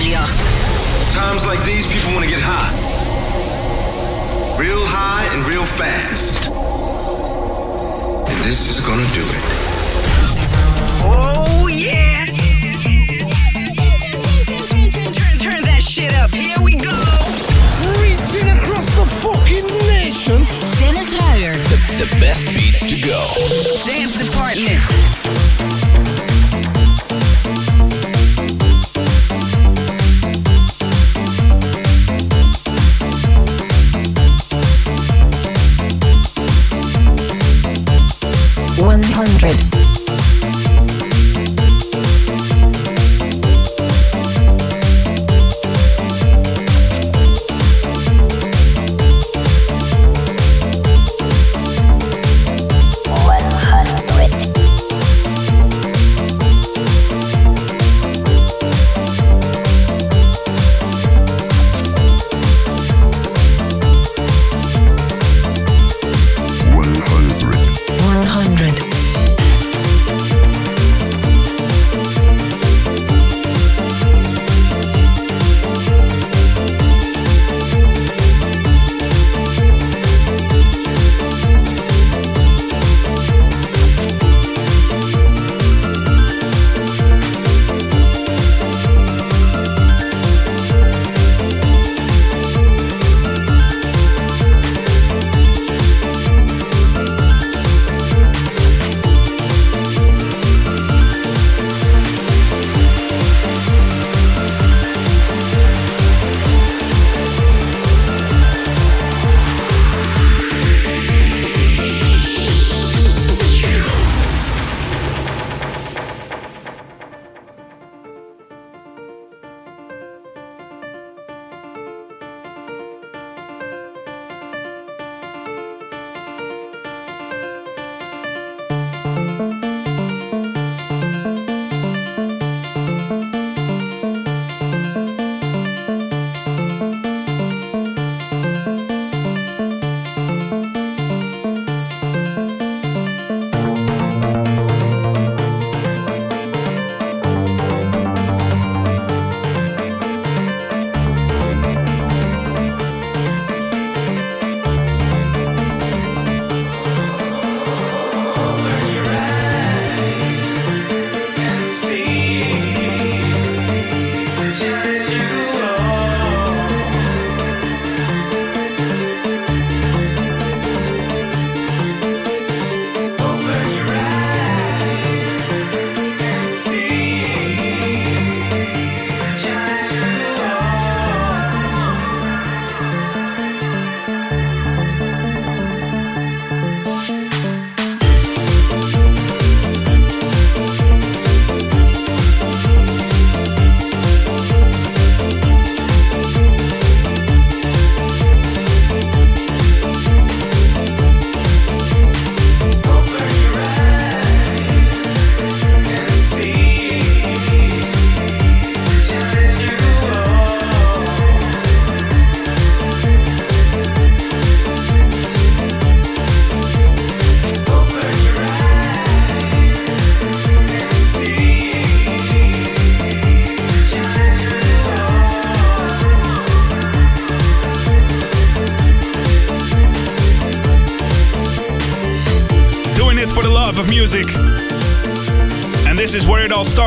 538. Times like these, people want to get high. Real high and real fast. And this is gonna do it. Oh, yeah. Turn, turn that shit up. Here we go. Reaching across the fucking nation. Dennis Ruijer. The, the best beats to go. Dance Department.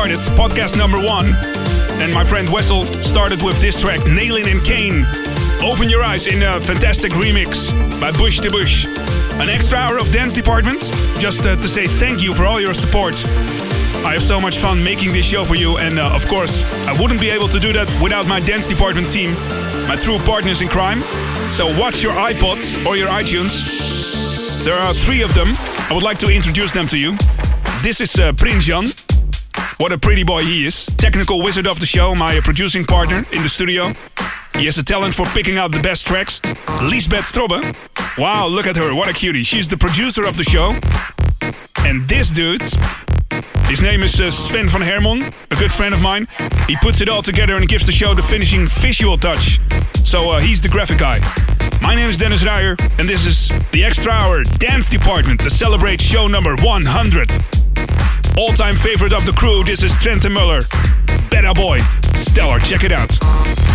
Started. Podcast number one. And my friend Wessel started with this track, Nailing and Kane. Open Your Eyes in a fantastic remix by Bush to Bush. An extra hour of dance department, just uh, to say thank you for all your support. I have so much fun making this show for you, and uh, of course, I wouldn't be able to do that without my dance department team, my true partners in crime. So watch your iPods or your iTunes. There are three of them. I would like to introduce them to you. This is uh, Prince Jan. What a pretty boy he is. Technical wizard of the show, my producing partner in the studio. He has a talent for picking out the best tracks. Lisbeth Strobbe. Wow, look at her. What a cutie. She's the producer of the show. And this dude, his name is uh, Sven van Hermon, a good friend of mine. He puts it all together and gives the show the finishing visual touch. So uh, he's the graphic guy. My name is Dennis Ruijer, and this is the Extra Hour Dance Department to celebrate show number 100. All time favorite of the crew, this is Trentemøller. Better boy, stellar. Check it out.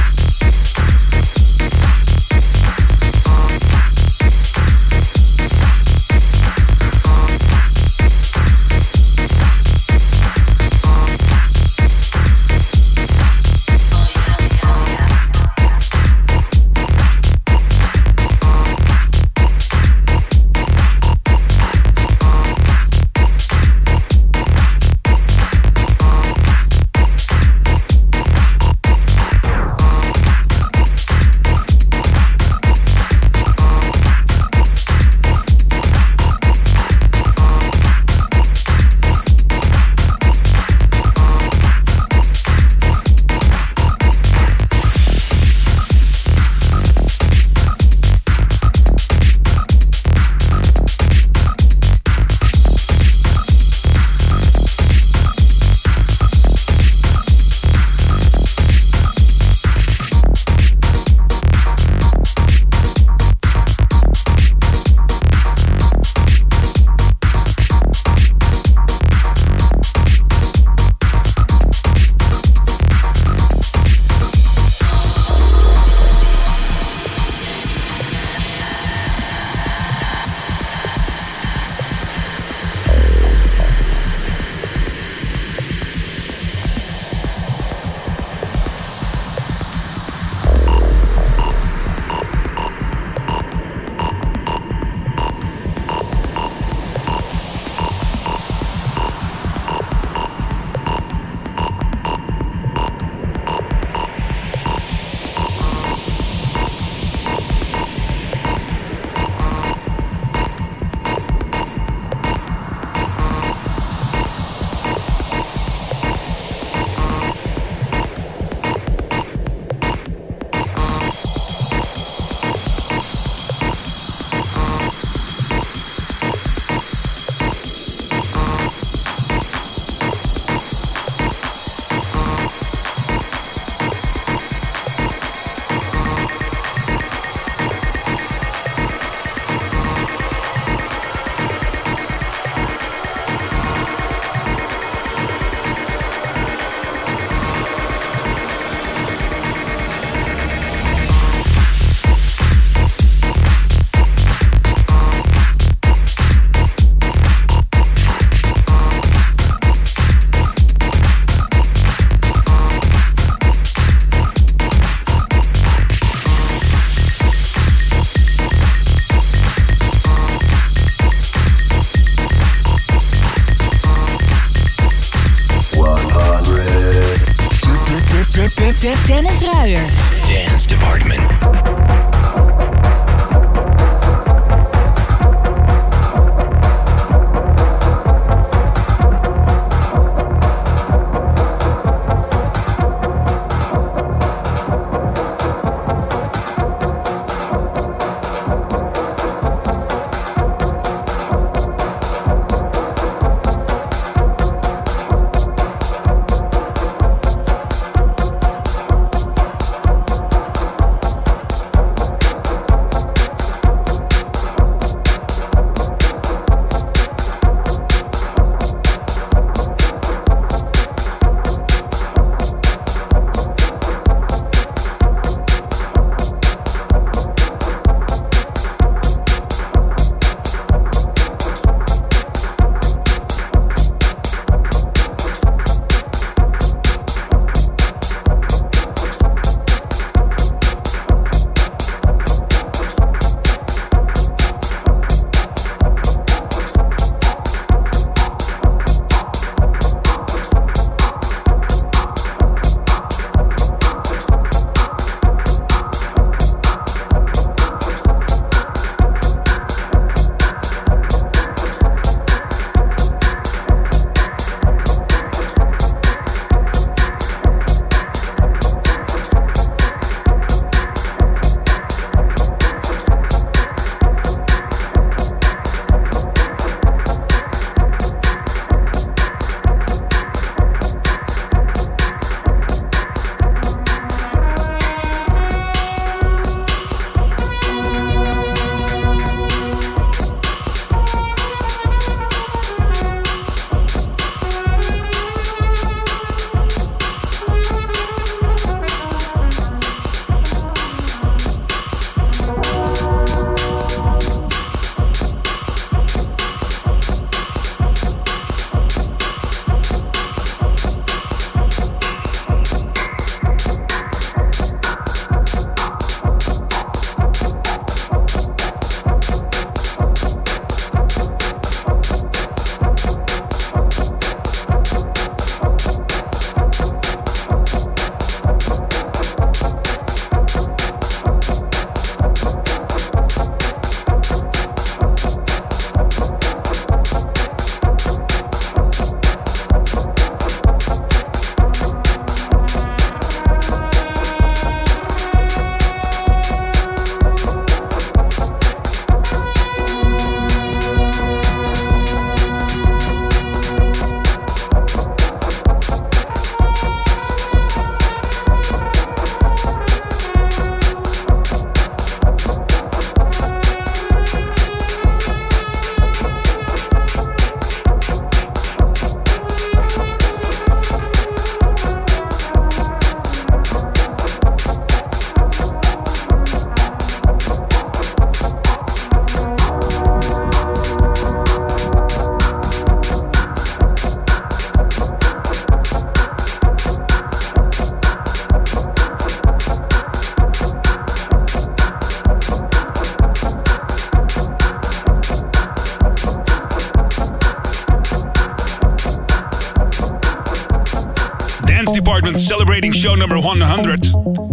100.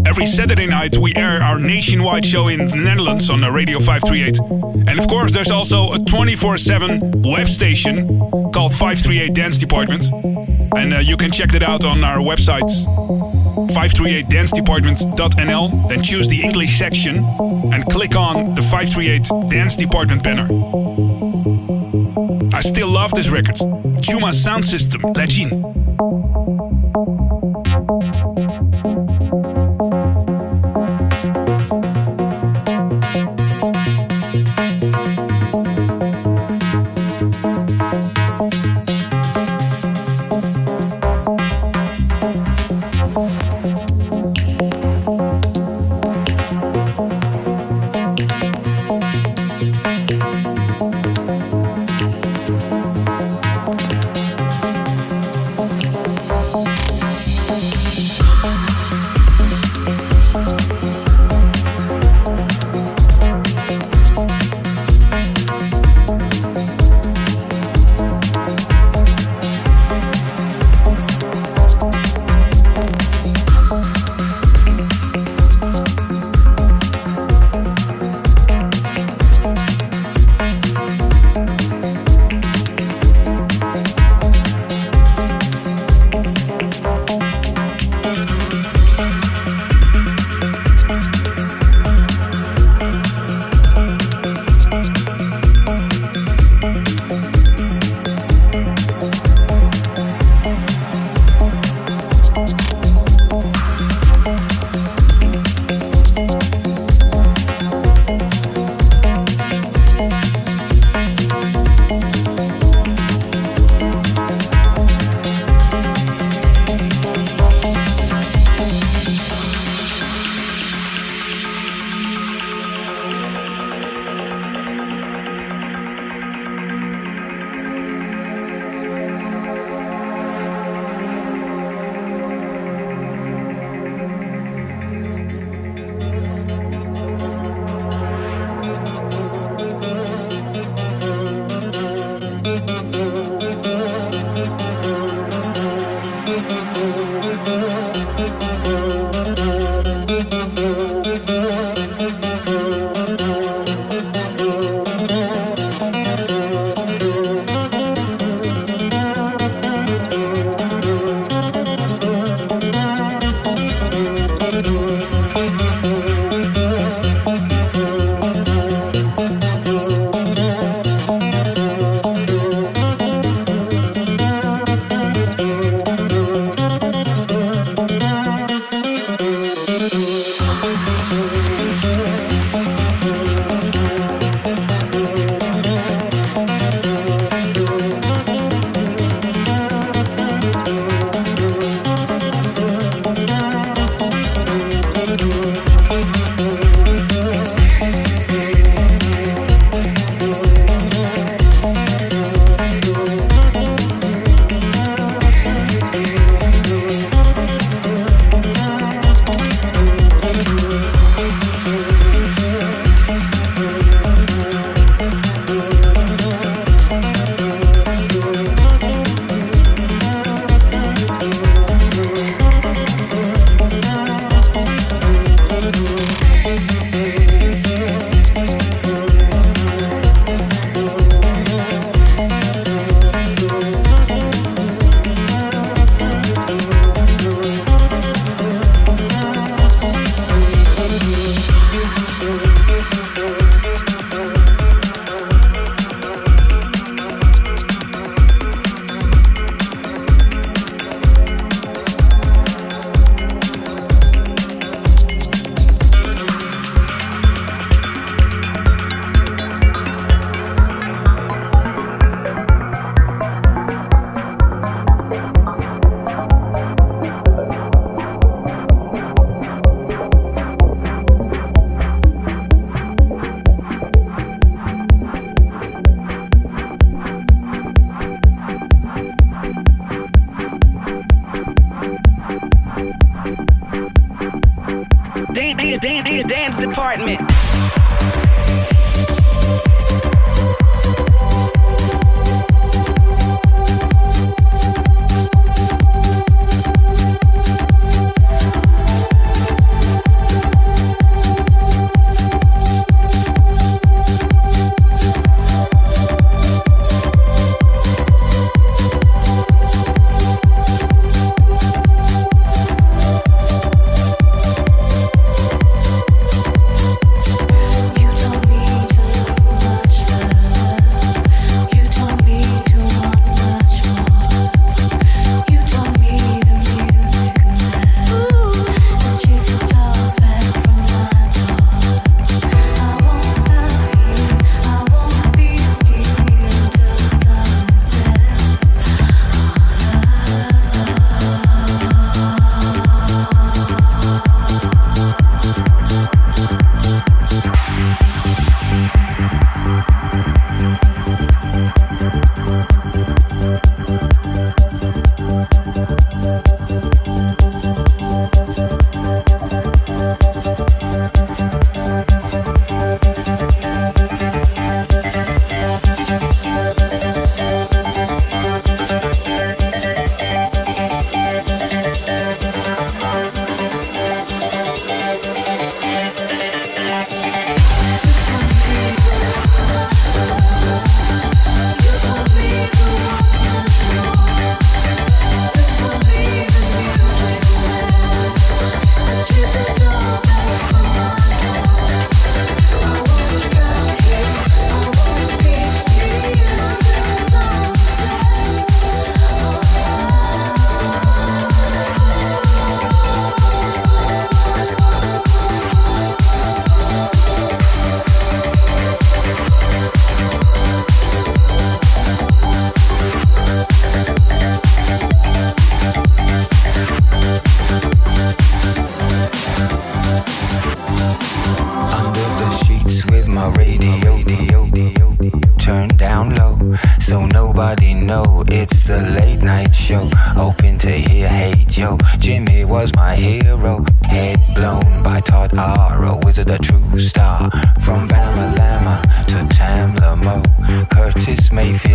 Every Saturday night, we air our nationwide show in the Netherlands on Radio 538. And of course, there's also a 24 7 web station called 538 Dance Department. And uh, you can check that out on our website, 538dancedepartment.nl. Then choose the English section and click on the 538 Dance Department banner. I still love this record. Juma Sound System, Legend.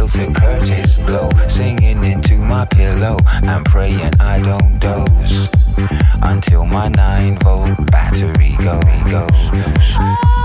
Hilton Curtis blow, singing into my pillow. I'm praying I don't doze until my 9 volt battery goes. Oh,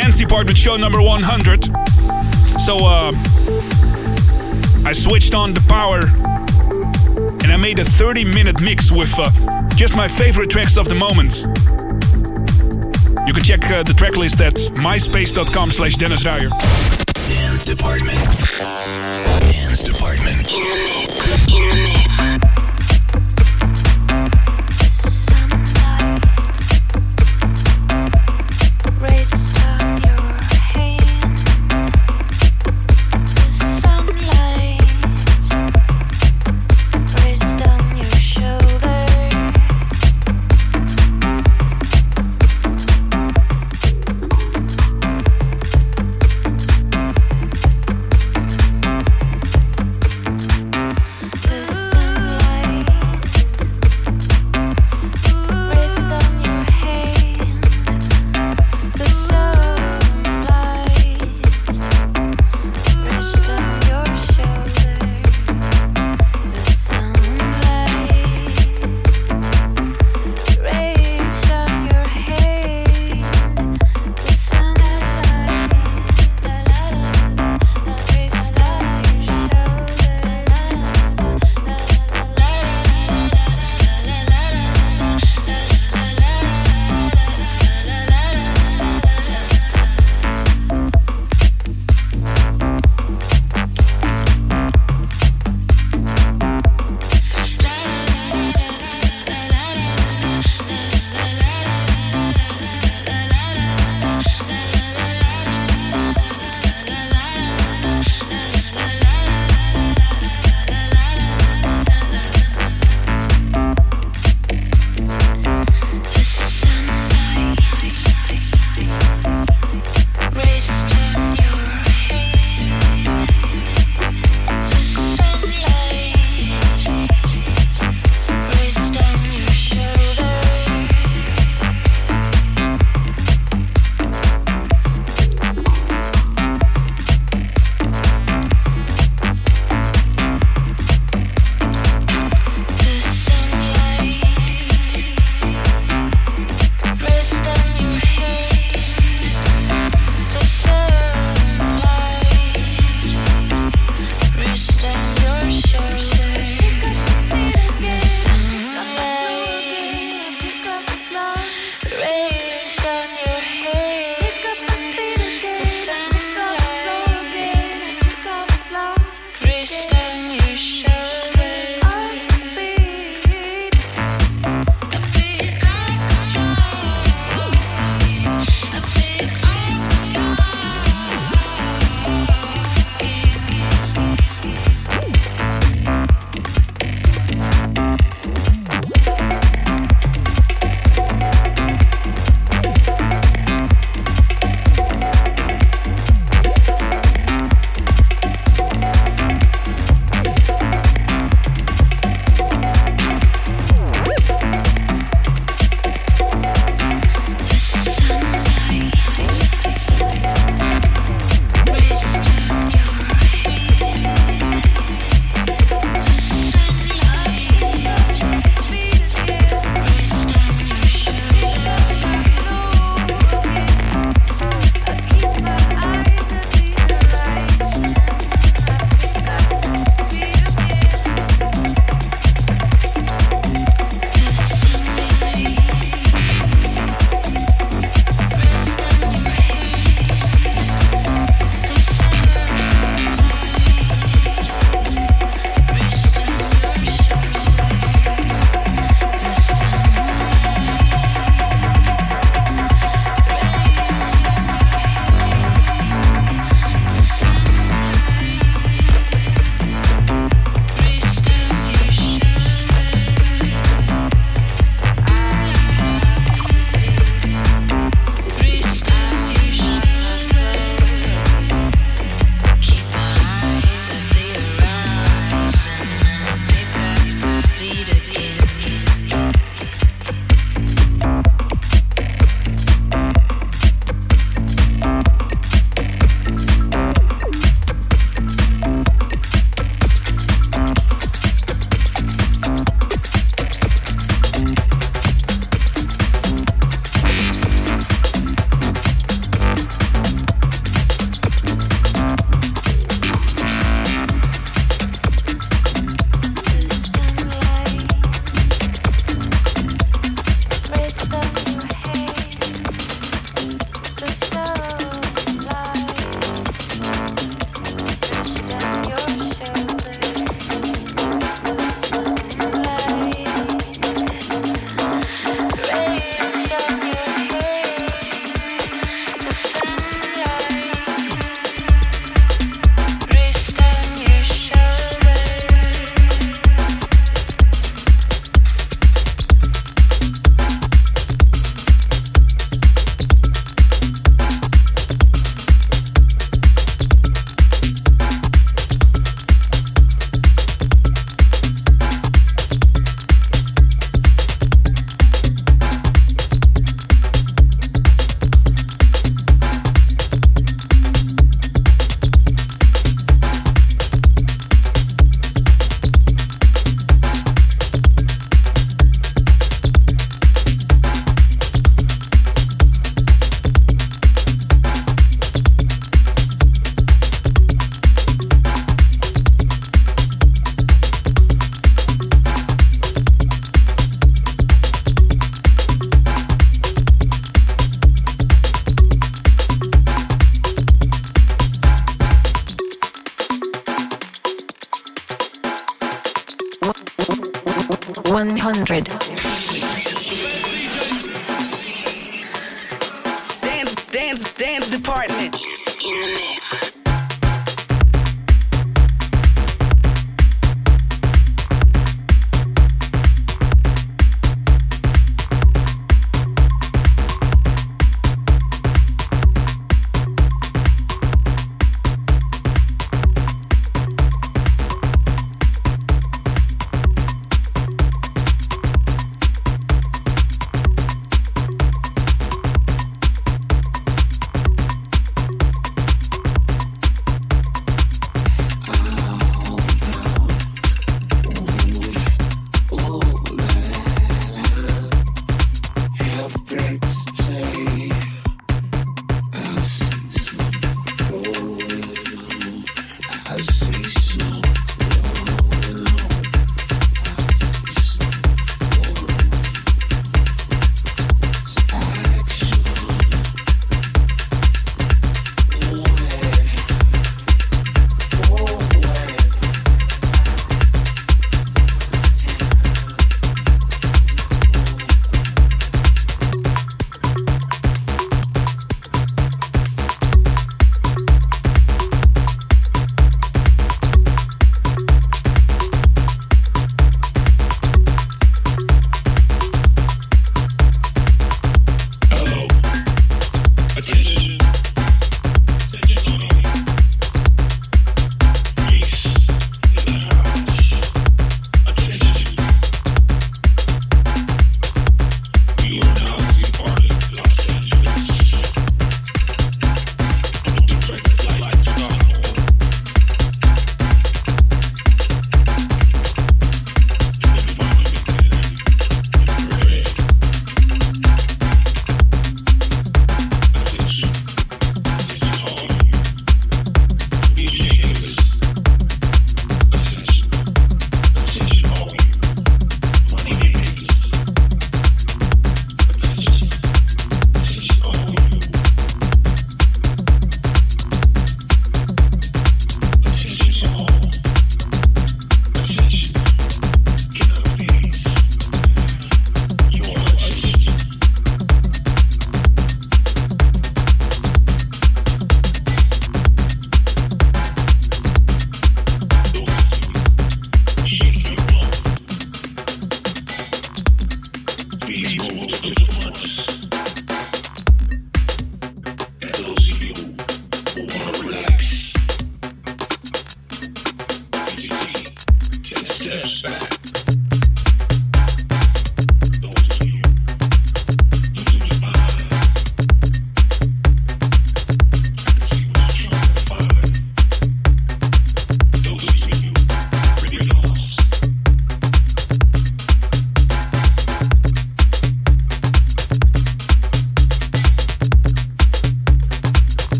Dance Department show number 100. So uh, I switched on the power and I made a 30 minute mix with uh, just my favorite tracks of the moment. You can check uh, the track list at myspace.com slash Dennis Ruijer. Dance Department. Dance Department. Rest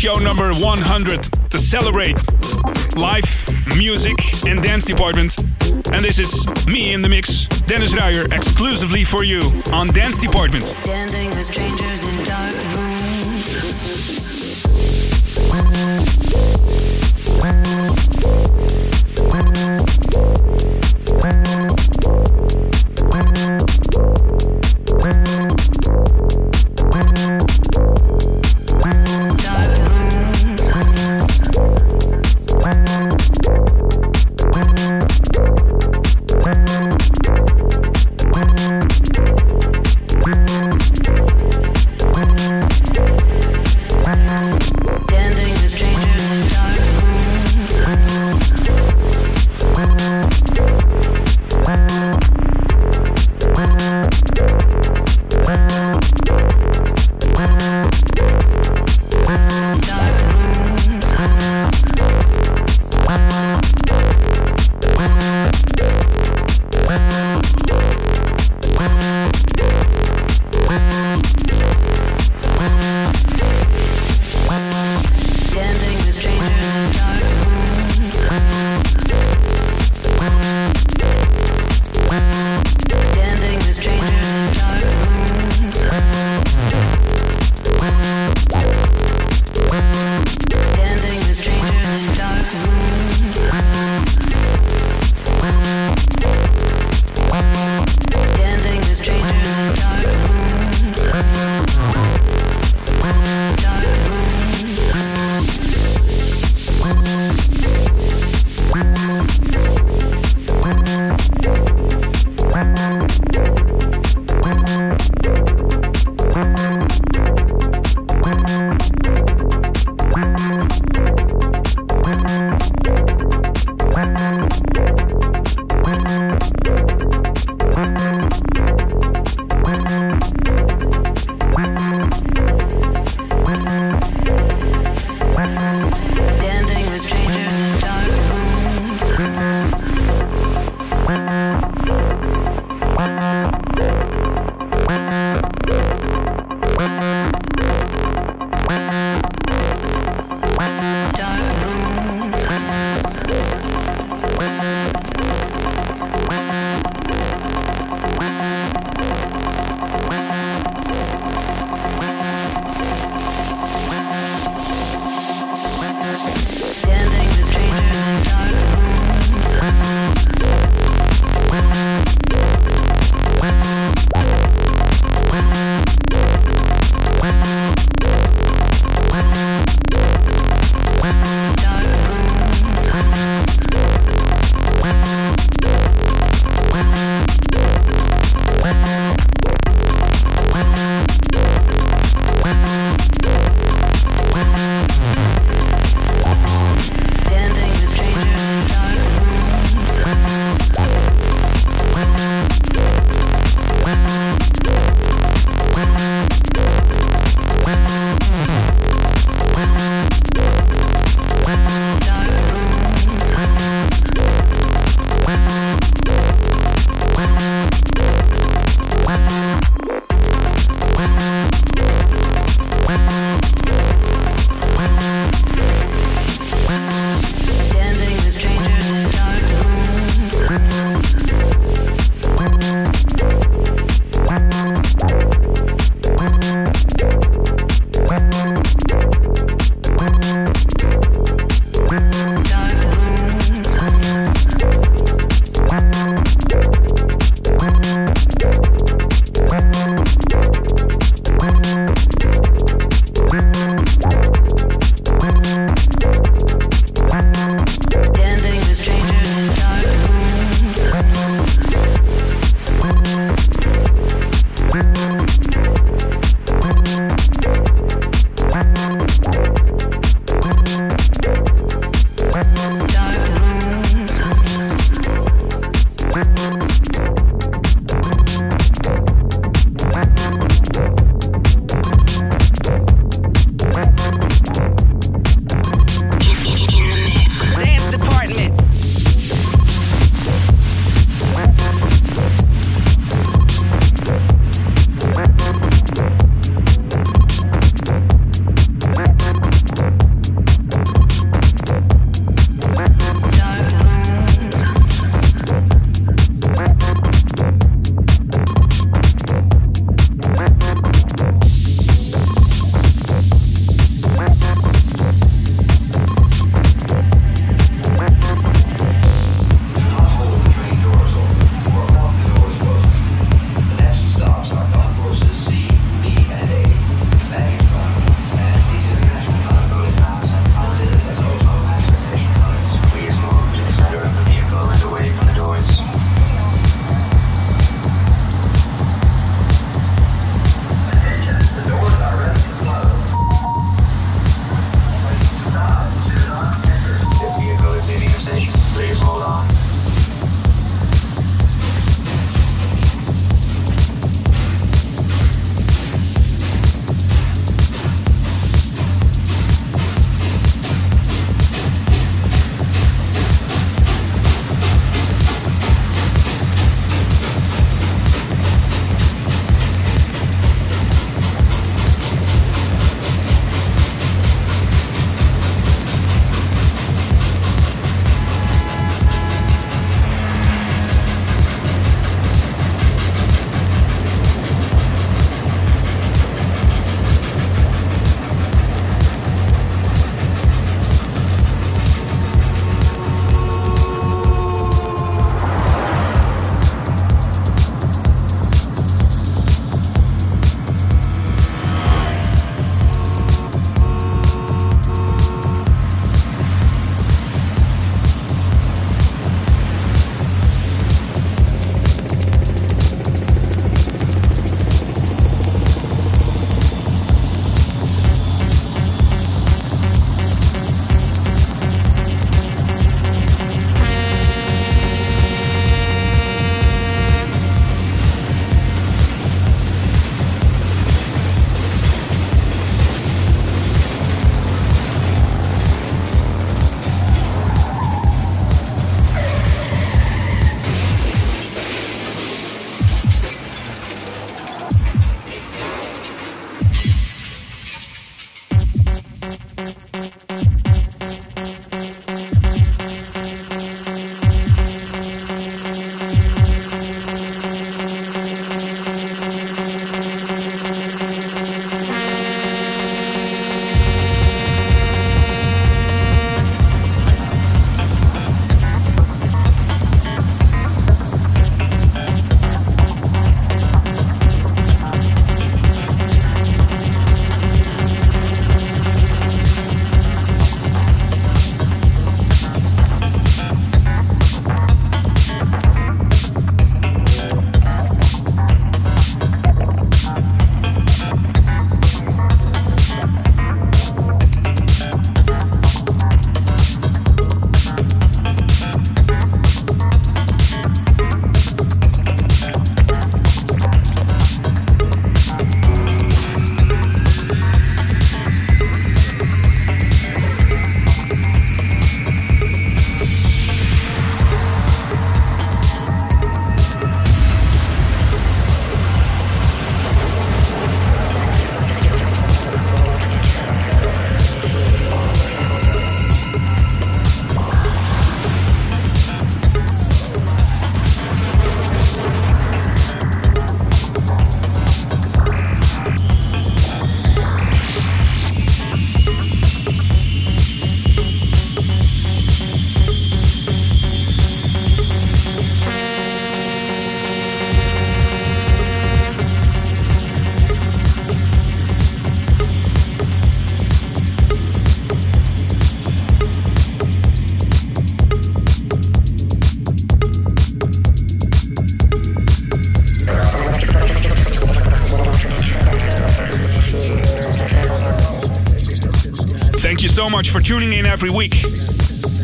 show number 100 to celebrate live music and dance department. And this is me in the mix, Dennis Ruyer, exclusively for you on Dance Department. Dancing with strangers much for tuning in every week.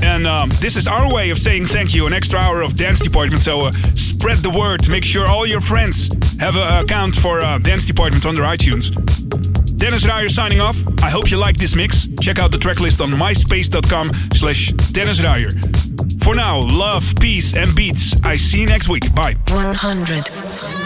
And um, this is our way of saying thank you, an extra hour of Dance Department. So uh, spread the word. Make sure all your friends have an account for uh, Dance Department on their iTunes. Dennis Ruyer signing off. I hope you like this mix. Check out the tracklist on myspace.com slash Dennis Ruyer. For now, love, peace, and beats. I see you next week. Bye. 100.